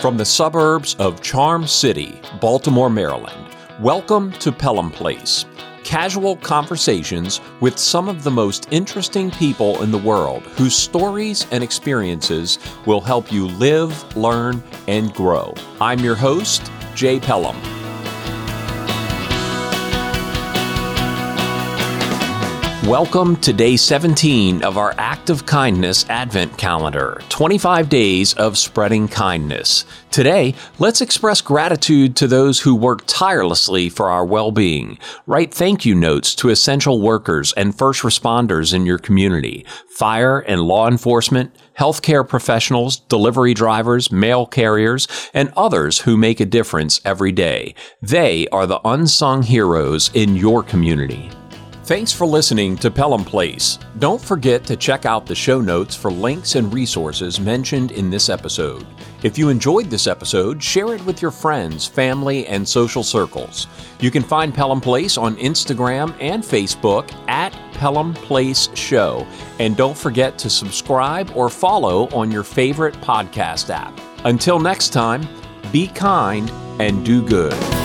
From the suburbs of Charm City, Baltimore, Maryland, welcome to Pelham Place. Casual conversations with some of the most interesting people in the world whose stories and experiences will help you live, learn, and grow. I'm your host, Jay Pelham. Welcome to day 17 of our Act of Kindness Advent Calendar 25 days of spreading kindness. Today, let's express gratitude to those who work tirelessly for our well being. Write thank you notes to essential workers and first responders in your community, fire and law enforcement, healthcare professionals, delivery drivers, mail carriers, and others who make a difference every day. They are the unsung heroes in your community. Thanks for listening to Pelham Place. Don't forget to check out the show notes for links and resources mentioned in this episode. If you enjoyed this episode, share it with your friends, family, and social circles. You can find Pelham Place on Instagram and Facebook at Pelham Place Show. And don't forget to subscribe or follow on your favorite podcast app. Until next time, be kind and do good.